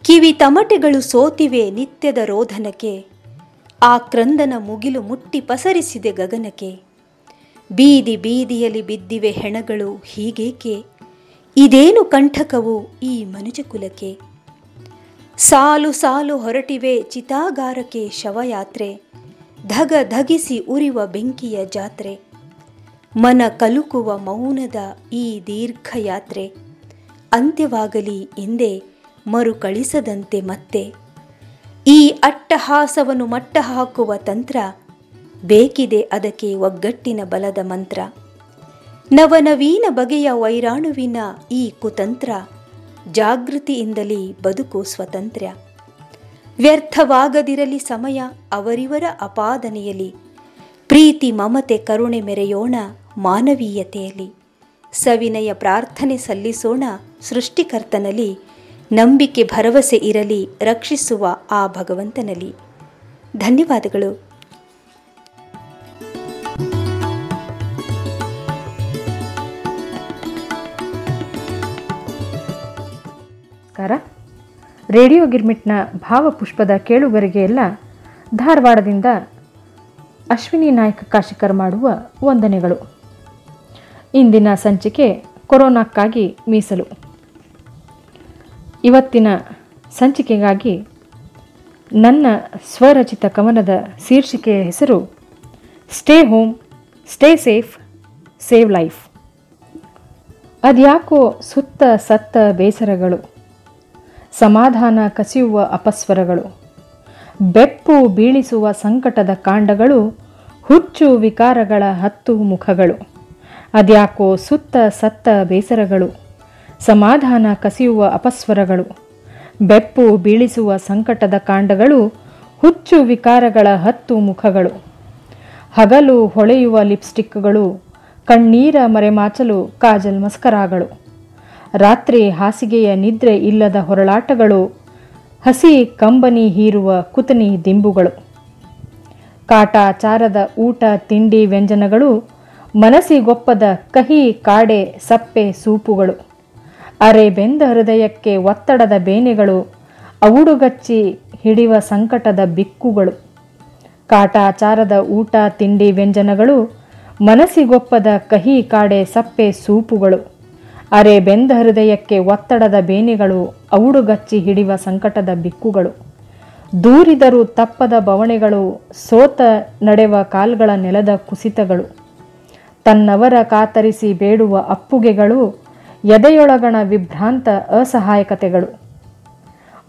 ಕಿವಿ ತಮಟೆಗಳು ಸೋತಿವೆ ನಿತ್ಯದ ರೋಧನಕ್ಕೆ. ಆ ಕ್ರಂದನ ಮುಗಿಲು ಮುಟ್ಟಿ ಪಸರಿಸಿದೆ ಗಗನಕ್ಕೆ. ಬೀದಿ ಬೀದಿಯಲ್ಲಿ ಬಿದ್ದಿವೆ ಹೆಣಗಳು ಹೀಗೇಕೆ? ಇದೇನು ಕಂಠಕವು ಈ ಮನುಜಕುಲಕ್ಕೆ ಸಾಲು ಸಾಲು ಹೊರಟಿವೆ ಚಿತಾಗಾರಕ್ಕೆ ಶವಯಾತ್ರೆ. ಧಗ ಧಗಿಸಿ ಉರಿವ ಬೆಂಕಿಯ ಜಾತ್ರೆ. ಮನ ಕಲುಕುವ ಮೌನದ ಈ ದೀರ್ಘ ಯಾತ್ರೆ ಅಂತ್ಯವಾಗಲಿ ಎಂದೇ ಮರುಕಳಿಸದಂತೆ ಮತ್ತೆ ಈ ಅಟ್ಟಹಾಸವನ್ನು ಮಟ್ಟ ಹಾಕುವ ತಂತ್ರ ಬೇಕಿದೆ ಅದಕ್ಕೆ ಒಗ್ಗಟ್ಟಿನ ಬಲದ ಮಂತ್ರ. ನವನವೀನ ಬಗೆಯ ವೈರಾಣುವಿನ ಈ ಕುತಂತ್ರ ಜಾಗೃತಿಯಿಂದಲೇ ಬದುಕು ಸ್ವತಂತ್ರ ವ್ಯರ್ಥವಾಗದಿರಲಿ ಸಮಯ ಅವರಿವರ ಅಪಾದನೆಯಲ್ಲಿ ಪ್ರೀತಿ, ಮಮತೆ, ಕರುಣೆ ಮೆರೆಯೋಣ ಮಾನವೀಯತೆಯಲ್ಲಿ. ಸವಿನಯ ಪ್ರಾರ್ಥನೆ ಸಲ್ಲಿಸೋಣ ಸೃಷ್ಟಿಕರ್ತನಲ್ಲಿ. ನಂಬಿಕೆ, ಭರವಸೆ ಇರಲಿ, ರಕ್ಷಿಸುವ ಆ ಭಗವಂತನಲ್ಲಿ. ಧನ್ಯವಾದಗಳು. ರೇಡಿಯೋ ಗಿರ್ಮಿಟ್ನ ಭಾವಪುಷ್ಪದ ಕೇಳುಗರಿಗೆ ಎಲ್ಲ ಧಾರವಾಡದಿಂದ ಅಶ್ವಿನಿ ನಾಯ್ಕ ಕಾಶಿಕರ್ ಮಾಡುವ ವಂದನೆಗಳು. ಇಂದಿನ ಸಂಚಿಕೆ ಕೊರೋನಾಕ್ಕಾಗಿ ಮೀಸಲು. ಇವತ್ತಿನ ಸಂಚಿಕೆಗಾಗಿ ನನ್ನ ಸ್ವರಚಿತ ಕವನದ ಶೀರ್ಷಿಕೆಯ ಹೆಸರು, stay home, stay safe, save life ಅದ್ಯಾಕೋ ಸುತ್ತ ಸತ್ತ ಬೇಸರಗಳು, ಸಮಾಧಾನ ಕಸಿಯುವ ಅಪಸ್ವರಗಳು. ಬೆಪ್ಪು ಬೀಳಿಸುವ ಸಂಕಟದ ಕಾಂಡಗಳು, ಹುಚ್ಚು ವಿಕಾರಗಳ ಹತ್ತು ಮುಖಗಳು, ಅದ್ಯಾಕೋ ಸುತ್ತ ಸತ್ತ ಬೇಸರಗಳು, ಸಮಾಧಾನ ಕಸಿಯುವ ಅಪಸ್ವರಗಳು, ಬೆಪ್ಪು ಬೀಳಿಸುವ ಸಂಕಟದ ಕಾಂಡಗಳು, ಹುಚ್ಚು ವಿಕಾರಗಳ ಹತ್ತು ಮುಖಗಳು, ಹಗಲು ಹೊಳೆಯುವ ಲಿಪ್ಸ್ಟಿಕ್ಗಳು, ಕಣ್ಣೀರ ಮರೆಮಾಚಲು ಕಾಜಲ್ ಮಸ್ಕರಾಗಳು, ರಾತ್ರಿ ಹಾಸಿಗೆಯ ನಿದ್ರೆ ಇಲ್ಲದ ಹೊರಳಾಟಗಳು ಹಸಿ ಕಂಬನಿ ಹೀರುವ ಕುತನಿ ದಿಂಬುಗಳು. ಕಾಟಾಚಾರದ ಊಟ, ತಿಂಡಿ ವ್ಯಂಜನಗಳು ಮನಸ್ಸಿಗೊಪ್ಪದ ಕಹಿ, ಕಾಡೆ, ಸಪ್ಪೆ ಸೂಪುಗಳು. ಅರೆ ಬೆಂದ ಹೃದಯಕ್ಕೆ ಒತ್ತಡದ ಬೇನೆಗಳು, ಅವುಡುಗಚ್ಚಿ ಹಿಡಿವ ಸಂಕಟದ ಬಿಕ್ಕುಗಳು. ಕಾಟಾಚಾರದ ಊಟ, ತಿಂಡಿ ವ್ಯಂಜನಗಳು ಮನಸ್ಸಿಗೊಪ್ಪದ ಕಹಿ, ಕಾಡೆ, ಸಪ್ಪೆ ಸೂಪುಗಳು. ಅರೆ ಬೆಂದ ಹೃದಯಕ್ಕೆ ಒತ್ತಡದ ಬೇನೆಗಳು ಅವುಡುಗಚ್ಚಿ ಹಿಡಿವ ಸಂಕಟದ ಬಿಕ್ಕುಗಳು. ದೂರಿದರೂ ತಪ್ಪದ ಬವಣೆಗಳು, ಸೋತ ನಡೆವ ಕಾಲ್ಗಳ ನೆಲದ ಕುಸಿತಗಳು. ತನ್ನವರ ಕಾತರಿಸಿ ಬೇಡುವ ಅಪ್ಪುಗೆಗಳು, ಎದೆಯೊಳಗಣ ವಿಭ್ರಾಂತ ಅಸಹಾಯಕತೆಗಳು.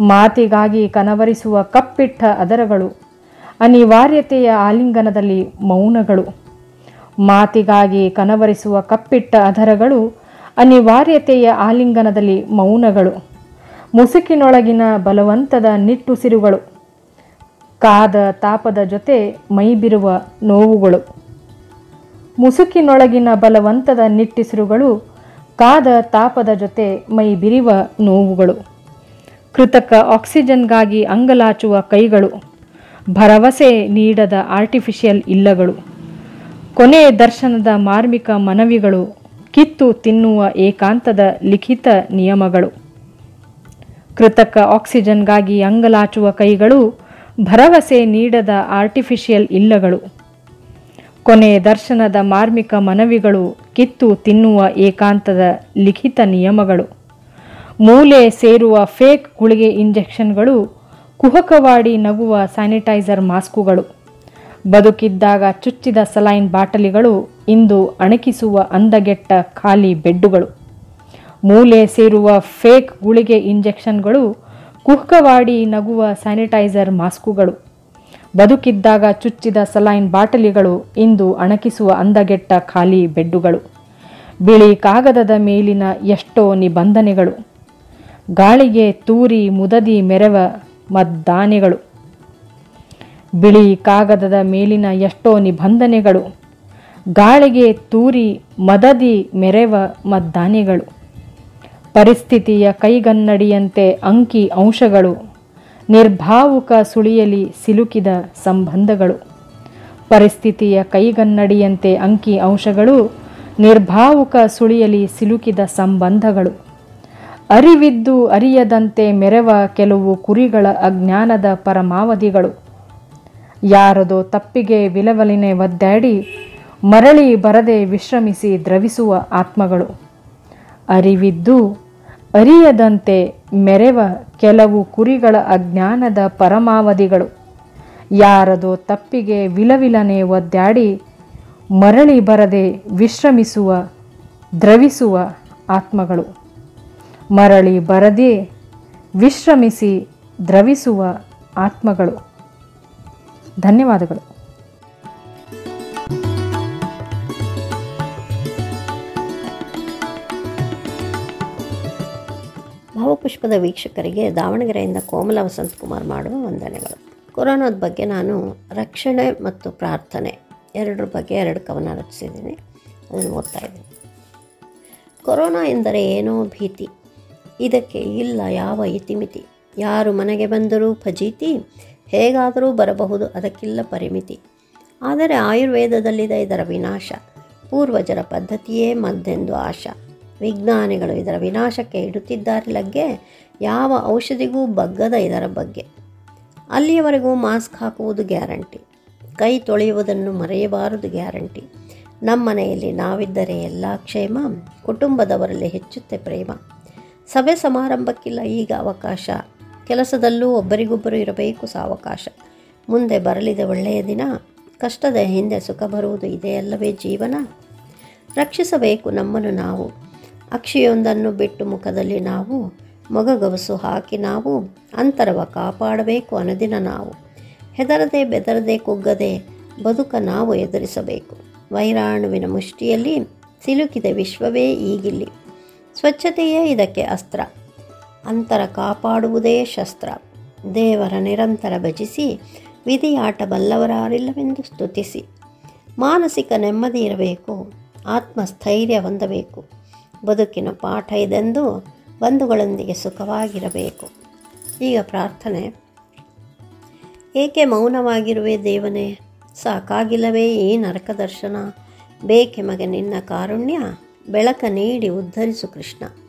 ಮಾತಿಗಾಗಿ ಕನವರಿಸುವ ಕಪ್ಪಿಟ್ಟ ಅದರಗಳು, ಅನಿವಾರ್ಯತೆಯ ಆಲಿಂಗನದಲ್ಲಿ ಮೌನಗಳು. ಮಾತಿಗಾಗಿ ಕನವರಿಸುವ ಕಪ್ಪಿಟ್ಟ ಅಧರಗಳು ಅನಿವಾರ್ಯತೆಯ ಆಲಿಂಗನದಲ್ಲಿ ಮೌನಗಳು. ಮುಸುಕಿನೊಳಗಿನ ಬಲವಂತದ ನಿಟ್ಟುಸಿರುಗಳು ಕಾದ ತಾಪದ ಜೊತೆ ಮೈಬಿರುವ ನೋವುಗಳು. ಮುಸುಕಿನೊಳಗಿನ ಬಲವಂತದ ನಿಟ್ಟಿಸಿರುಗಳು ಕಾದ ತಾಪದ ಜೊತೆ ಮೈ ಬಿರಿವ ನೋವುಗಳು. ಕೃತಕ ಆಕ್ಸಿಜನ್ಗಾಗಿ ಅಂಗಲಾಚುವ ಕೈಗಳು. ಭರವಸೆ ನೀಡದ ಆರ್ಟಿಫಿಷಿಯಲ್ ಇಲ್ಲಗಳು. ಕೊನೆ ದರ್ಶನದ ಮಾರ್ಮಿಕ ಮನವಿಗಳು ಕಿತ್ತು ತಿನ್ನುವ ಏಕಾಂತದ ಲಿಖಿತ ನಿಯಮಗಳು. ಕೃತಕ ಆಕ್ಸಿಜನ್ಗಾಗಿ ಅಂಗಲಾಚುವ ಕೈಗಳು ಭರವಸೆ ನೀಡದ ಆರ್ಟಿಫಿಷಿಯಲ್ ಇಲ್ಲಗಳು. ಕೊನೆ ದರ್ಶನದ ಮಾರ್ಮಿಕ ಮನವಿಗಳು ಕಿತ್ತು ತಿನ್ನುವ ಏಕಾಂತದ ಲಿಖಿತ ನಿಯಮಗಳು. ಮೂಲೆ ಸೇರುವ ಫೇಕ್ ಗುಳಿಗೆ ಇಂಜೆಕ್ಷನ್ಗಳು, ಕುಹಕವಾಡಿ ನಗುವ ಸ್ಯಾನಿಟೈಸರ್ ಮಾಸ್ಕುಗಳು. ಬದುಕಿದ್ದಾಗ ಚುಚ್ಚಿದ ಸಲೈನ್ ಬಾಟಲಿಗಳು ಇಂದು ಅಣಕಿಸುವ ಅಂದಗೆಟ್ಟ ಖಾಲಿ ಬೆಡ್ಡುಗಳು. ಮೂಲೆ ಸೇರುವ ಫೇಕ್ ಗುಳಿಗೆ ಇಂಜೆಕ್ಷನ್ಗಳು, ಕುಹಕವಾಡಿ ನಗುವ ಸ್ಯಾನಿಟೈಸರ್ ಮಾಸ್ಕುಗಳು. ಬದುಕಿದ್ದಾಗ ಚುಚ್ಚಿದ ಸಲೈನ್ ಬಾಟಲಿಗಳು ಇಂದು ಅಣಕಿಸುವ ಅಂದಗೆಟ್ಟ ಖಾಲಿ ಬೆಡ್ಡುಗಳು. ಬಿಳಿ ಕಾಗದದ ಮೇಲಿನ ಎಷ್ಟೋ ನಿಬಂಧನೆಗಳು. ಗಾಳಿಗೆ ತೂರಿ ಮುದದಿ ಮೆರವ ಮದ್ದಾನೆಗಳು. ಬಿಳಿ ಕಾಗದದ ಮೇಲಿನ ಎಷ್ಟೋ ನಿಬಂಧನೆಗಳು. ಗಾಳಿಗೆ ತೂರಿ ಮದದಿ ಮೆರೆವ ಮದ್ದಾನೆಗಳು. ಪರಿಸ್ಥಿತಿಯ ಕೈಗನ್ನಡಿಯಂತೆ ಅಂಕಿ ಅಂಶಗಳು. ನಿರ್ಭಾವುಕ ಸುಳಿಯಲಿ ಸಿಲುಕಿದ ಸಂಬಂಧಗಳು. ಪರಿಸ್ಥಿತಿಯ ಕೈಗನ್ನಡಿಯಂತೆ ಅಂಕಿ ಅಂಶಗಳು. ನಿರ್ಭಾವುಕ ಸುಳಿಯಲಿ ಸಿಲುಕಿದ ಸಂಬಂಧಗಳು. ಅರಿವಿದ್ದು ಅರಿಯದಂತೆ ಮೆರೆವ ಕೆಲವು ಕುರಿಗಳ ಅಜ್ಞಾನದ ಪರಮಾವಧಿಗಳು. ಯಾರದೋ ತಪ್ಪಿಗೆ ವಿಲವಲಿನೆ ಒದ್ದಾಡಿ, ಮರಳಿ ಬರದೆ ವಿಶ್ರಮಿಸಿ ದ್ರವಿಸುವ ಆತ್ಮಗಳು. ಅರಿವಿದ್ದು ಅರಿಯದಂತೆ ಮೆರೆವ ಕೆಲವು ಕುರಿಗಳ ಅಜ್ಞಾನದ ಪರಮಾವಧಿಗಳು. ಯಾರದೋ ತಪ್ಪಿಗೆ ವಿಲವಿಲನೆ ಒದ್ದಾಡಿ, ಮರಳಿ ಬರದೆ ವಿಶ್ರಮಿಸುವ, ದ್ರವಿಸುವ ಆತ್ಮಗಳು. ಮರಳಿ ಬರದೆ ವಿಶ್ರಮಿಸಿ ದ್ರವಿಸುವ ಆತ್ಮಗಳು. ಧನ್ಯವಾದಗಳು. ಭಾವಪುಷ್ಪದ ವೀಕ್ಷಕರಿಗೆ ದಾವಣಗೆರೆಯಿಂದ ಕೋಮಲ ವಸಂತಕುಮಾರ್ ಮಾಡುವ ವಂದನೆಗಳು. ಕೊರೋನಾದ ಬಗ್ಗೆ ನಾನು ರಕ್ಷಣೆ ಮತ್ತು ಪ್ರಾರ್ಥನೆ ಎರಡರ ಬಗ್ಗೆ ಎರಡು ಕವನ ರಚಿಸಿದ್ದೀನಿ. ಅದನ್ನು ಓದ್ತಾ ಇದ್ದೀನಿ. ಕೊರೋನಾ ಎಂದರೆ ಏನೋ ಭೀತಿ. ಇದಕ್ಕೆ ಇಲ್ಲ ಯಾವ ಇತಿಮಿತಿ ಯಾರು ಮನೆಗೆ ಬಂದರೂ ಫಜೀತಿ ಹೇಗಾದರೂ ಬರಬಹುದು, ಅದಕ್ಕಿಲ್ಲ ಪರಿಮಿತಿ. ಆದರೆ ಆಯುರ್ವೇದದಲ್ಲಿದೆ ಇದರ ವಿನಾಶ. ಪೂರ್ವಜರ ಪದ್ಧತಿಯೇ ಮದ್ದೆಂದು ಆಶಾ. ವಿಜ್ಞಾನಿಗಳು ಇದರ ವಿನಾಶಕ್ಕೆ ಇಡುತ್ತಿದ್ದಾರೆ ಲಗ್ಗೆ, ಯಾವ ಔಷಧಿಗೂ ಬಗ್ಗದ ಇದರ ಬಗ್ಗೆ. ಅಲ್ಲಿಯವರೆಗೂ ಮಾಸ್ಕ್ ಹಾಕುವುದು ಗ್ಯಾರಂಟಿ. ಕೈ ತೊಳೆಯುವುದನ್ನು ಮರೆಯಬಾರದು ಗ್ಯಾರಂಟಿ. ನಮ್ಮನೆಯಲ್ಲಿ ನಾವಿದ್ದರೆ ಎಲ್ಲ ಕ್ಷೇಮ, ಕುಟುಂಬದವರಲ್ಲಿ ಹೆಚ್ಚುತ್ತೆ ಪ್ರೇಮ. ಸಭೆ ಸಮಾರಂಭಕ್ಕಿಲ್ಲ, ಈಗ ಅವಕಾಶ. ಕೆಲಸದಲ್ಲೂ ಒಬ್ಬರಿಗೊಬ್ಬರು ಇರಬೇಕು ಸಾವಕಾಶ. ಮುಂದೆ ಬರಲಿದೆ ಒಳ್ಳೆಯ ದಿನ. ಕಷ್ಟದ ಹಿಂದೆ ಸುಖ ಬರುವುದು ಇದೆಯಲ್ಲವೇ ಜೀವನ? ರಕ್ಷಿಸಬೇಕು ನಮ್ಮನ್ನು ನಾವು. ಅಕ್ಷಿಯೊಂದನ್ನು ಬಿಟ್ಟು ಮುಖದಲ್ಲಿ ನಾವು, ಮೊಗಗವಸು ಹಾಕಿ ನಾವು, ಅಂತರವ ಕಾಪಾಡಬೇಕು ಅನದಿನ ನಾವು. ಹೆದರದೆ ಬೆದರದೆ ಕುಗ್ಗದೆ ಬದುಕ ನಾವು ಎದುರಿಸಬೇಕು. ವೈರಾಣುವಿನ ಮುಷ್ಟಿಯಲ್ಲಿ ಸಿಲುಕಿದ ವಿಶ್ವವೇ ಈಗಿಲ್ಲಿ. ಸ್ವಚ್ಛತೆಯೇ ಇದಕ್ಕೆ ಅಸ್ತ್ರ. ಅಂತರ ಕಾಪಾಡುವುದೇ ಶಸ್ತ್ರ. ದೇವರ ನಿರಂತರ ಭಜಿಸಿ ವಿಧಿಯಾಟ ಬಲ್ಲವರಾರಿಲ್ಲವೆಂದು ಸ್ತುತಿಸಿ. ಮಾನಸಿಕ ನೆಮ್ಮದಿ ಇರಬೇಕು, ಆತ್ಮಸ್ಥೈರ್ಯ ಹೊಂದಬೇಕು. ಬದುಕಿನ ಪಾಠ ಇದೆಂದು ಬಂಧುಗಳೊಂದಿಗೆ ಸುಖವಾಗಿರಬೇಕು. ಈಗ ಪ್ರಾರ್ಥನೆ. ಏಕೆ ಮೌನವಾಗಿರುವೆ ದೇವನೇ? ಸಾಕಾಗಿಲ್ಲವೇ ಈ ನರಕ ದರ್ಶನ ಬೇಕೆ ಮಗ ನಿನ್ನ ಕಾರುಣ್ಯ? ಬೆಳಕ ನೀಡಿ ಉದ್ಧರಿಸು ಕೃಷ್ಣ.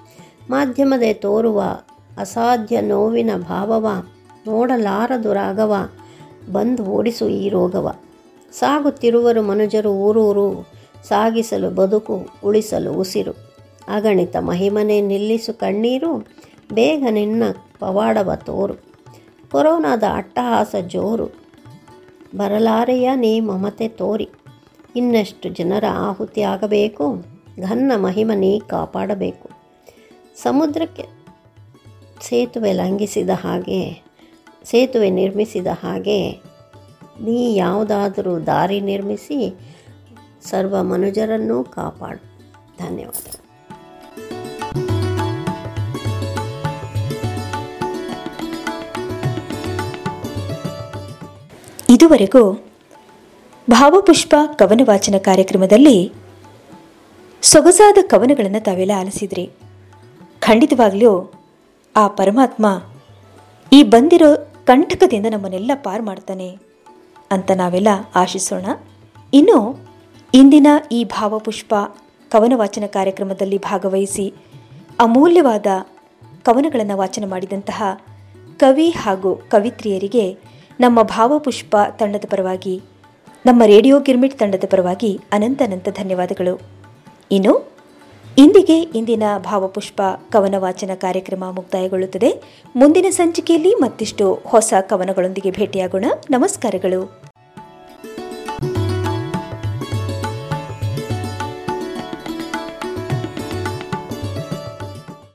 ಮಾಧ್ಯಮದೆ ತೋರುವ ಅಸಾಧ್ಯ ನೋವಿನ ಭಾವವ, ನೋಡಲಾರದು ರಾಗವ ಬಂದು ಓಡಿಸು ಈ ರೋಗವ. ಸಾಗುತ್ತಿರುವರು ಮನುಜರು ಊರೂರು, ಸಾಗಿಸಲು ಬದುಕು, ಉಳಿಸಲು ಉಸಿರು. ಅಗಣಿತ ಮಹಿಮನೆ ನಿಲ್ಲಿಸು ಕಣ್ಣೀರು, ಬೇಗ ನಿನ್ನ ಪವಾಡವ ತೋರು. ಕೊರೋನಾದ ಅಟ್ಟಹಾಸ ಜೋರು. ಬರಲಾರೆಯ ನೀ ಮಮತೆ ತೋರಿ. ಇನ್ನಷ್ಟು ಜನರ ಆಹುತಿ ಆಗಬೇಕು ಘನ್ನ ಮಹಿಮ ನೀ ಕಾಪಾಡಬೇಕು. ಸಮುದ್ರಕ್ಕೆ ಸೇತುವೆ ಲಂಘಿಸಿದ ಹಾಗೆ, ಸೇತುವೆ ನಿರ್ಮಿಸಿದ ಹಾಗೆ ನೀ ಯಾವುದಾದರೂ ದಾರಿ ನಿರ್ಮಿಸಿ ಸರ್ವ ಮನುಜರನ್ನೂ ಕಾಪಾಡು. ಧನ್ಯವಾದ ಇದುವರೆಗೂ ಭಾವಪುಷ್ಪ ಕವನ ವಾಚನ ಕಾರ್ಯಕ್ರಮದಲ್ಲಿ ಸೊಗಸಾದ ಕವನಗಳನ್ನು ತಾವೆಲ್ಲ ಆಲಿಸಿದ್ರಿ. ಖಂಡಿತವಾಗ್ಲೂ ಆ ಪರಮಾತ್ಮ ಈ ಬಂದಿರೋ ಕಂಟಕದಿಂದ ನಮ್ಮನ್ನೆಲ್ಲ ಪಾರು ಮಾಡ್ತಾನೆ ಅಂತ ನಾವೆಲ್ಲ ಆಶಿಸೋಣ. ಇನ್ನು ಇಂದಿನ ಈ ಭಾವಪುಷ್ಪ ಕವನ ವಾಚನ ಕಾರ್ಯಕ್ರಮದಲ್ಲಿ ಭಾಗವಹಿಸಿ ಅಮೂಲ್ಯವಾದ ಕವನಗಳನ್ನು ವಾಚನ ಮಾಡಿದಂತಹ ಕವಿ ಹಾಗೂ ಕವಿತ್ರಿಯರಿಗೆ ನಮ್ಮ ಭಾವಪುಷ್ಪ ತಂಡದ ಪರವಾಗಿ, ನಮ್ಮ ರೇಡಿಯೋ ಗಿರ್ಮಿಟ್ ತಂಡದ ಪರವಾಗಿ ಅನಂತ ಅನಂತ ಧನ್ಯವಾದಗಳು. ಇನ್ನು ಇಂದಿಗೆ ಇಂದಿನ ಭಾವಪುಷ್ಪ ಕವನ ವಾಚನ ಕಾರ್ಯಕ್ರಮ ಮುಕ್ತಾಯಗೊಳ್ಳುತ್ತದೆ. ಮುಂದಿನ ಸಂಚಿಕೆಯಲ್ಲಿ ಮತ್ತಿಷ್ಟು ಹೊಸ ಕವನಗಳೊಂದಿಗೆ ಭೇಟಿಯಾಗೋಣ. ನಮಸ್ಕಾರಗಳು.